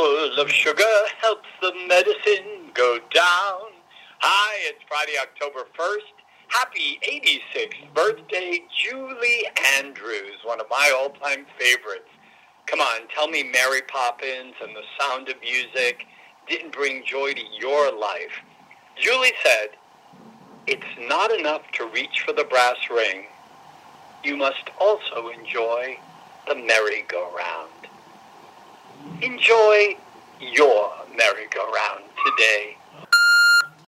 full of sugar helps the medicine go down. Hi, it's Friday, October 1st. Happy 86th birthday, Julie Andrews, one of my all-time favorites. Come on, tell me Mary Poppins and the sound of music didn't bring joy to your life. Julie said, it's not enough to reach for the brass ring. You must also enjoy the merry-go-round. Enjoy your merry-go-round today.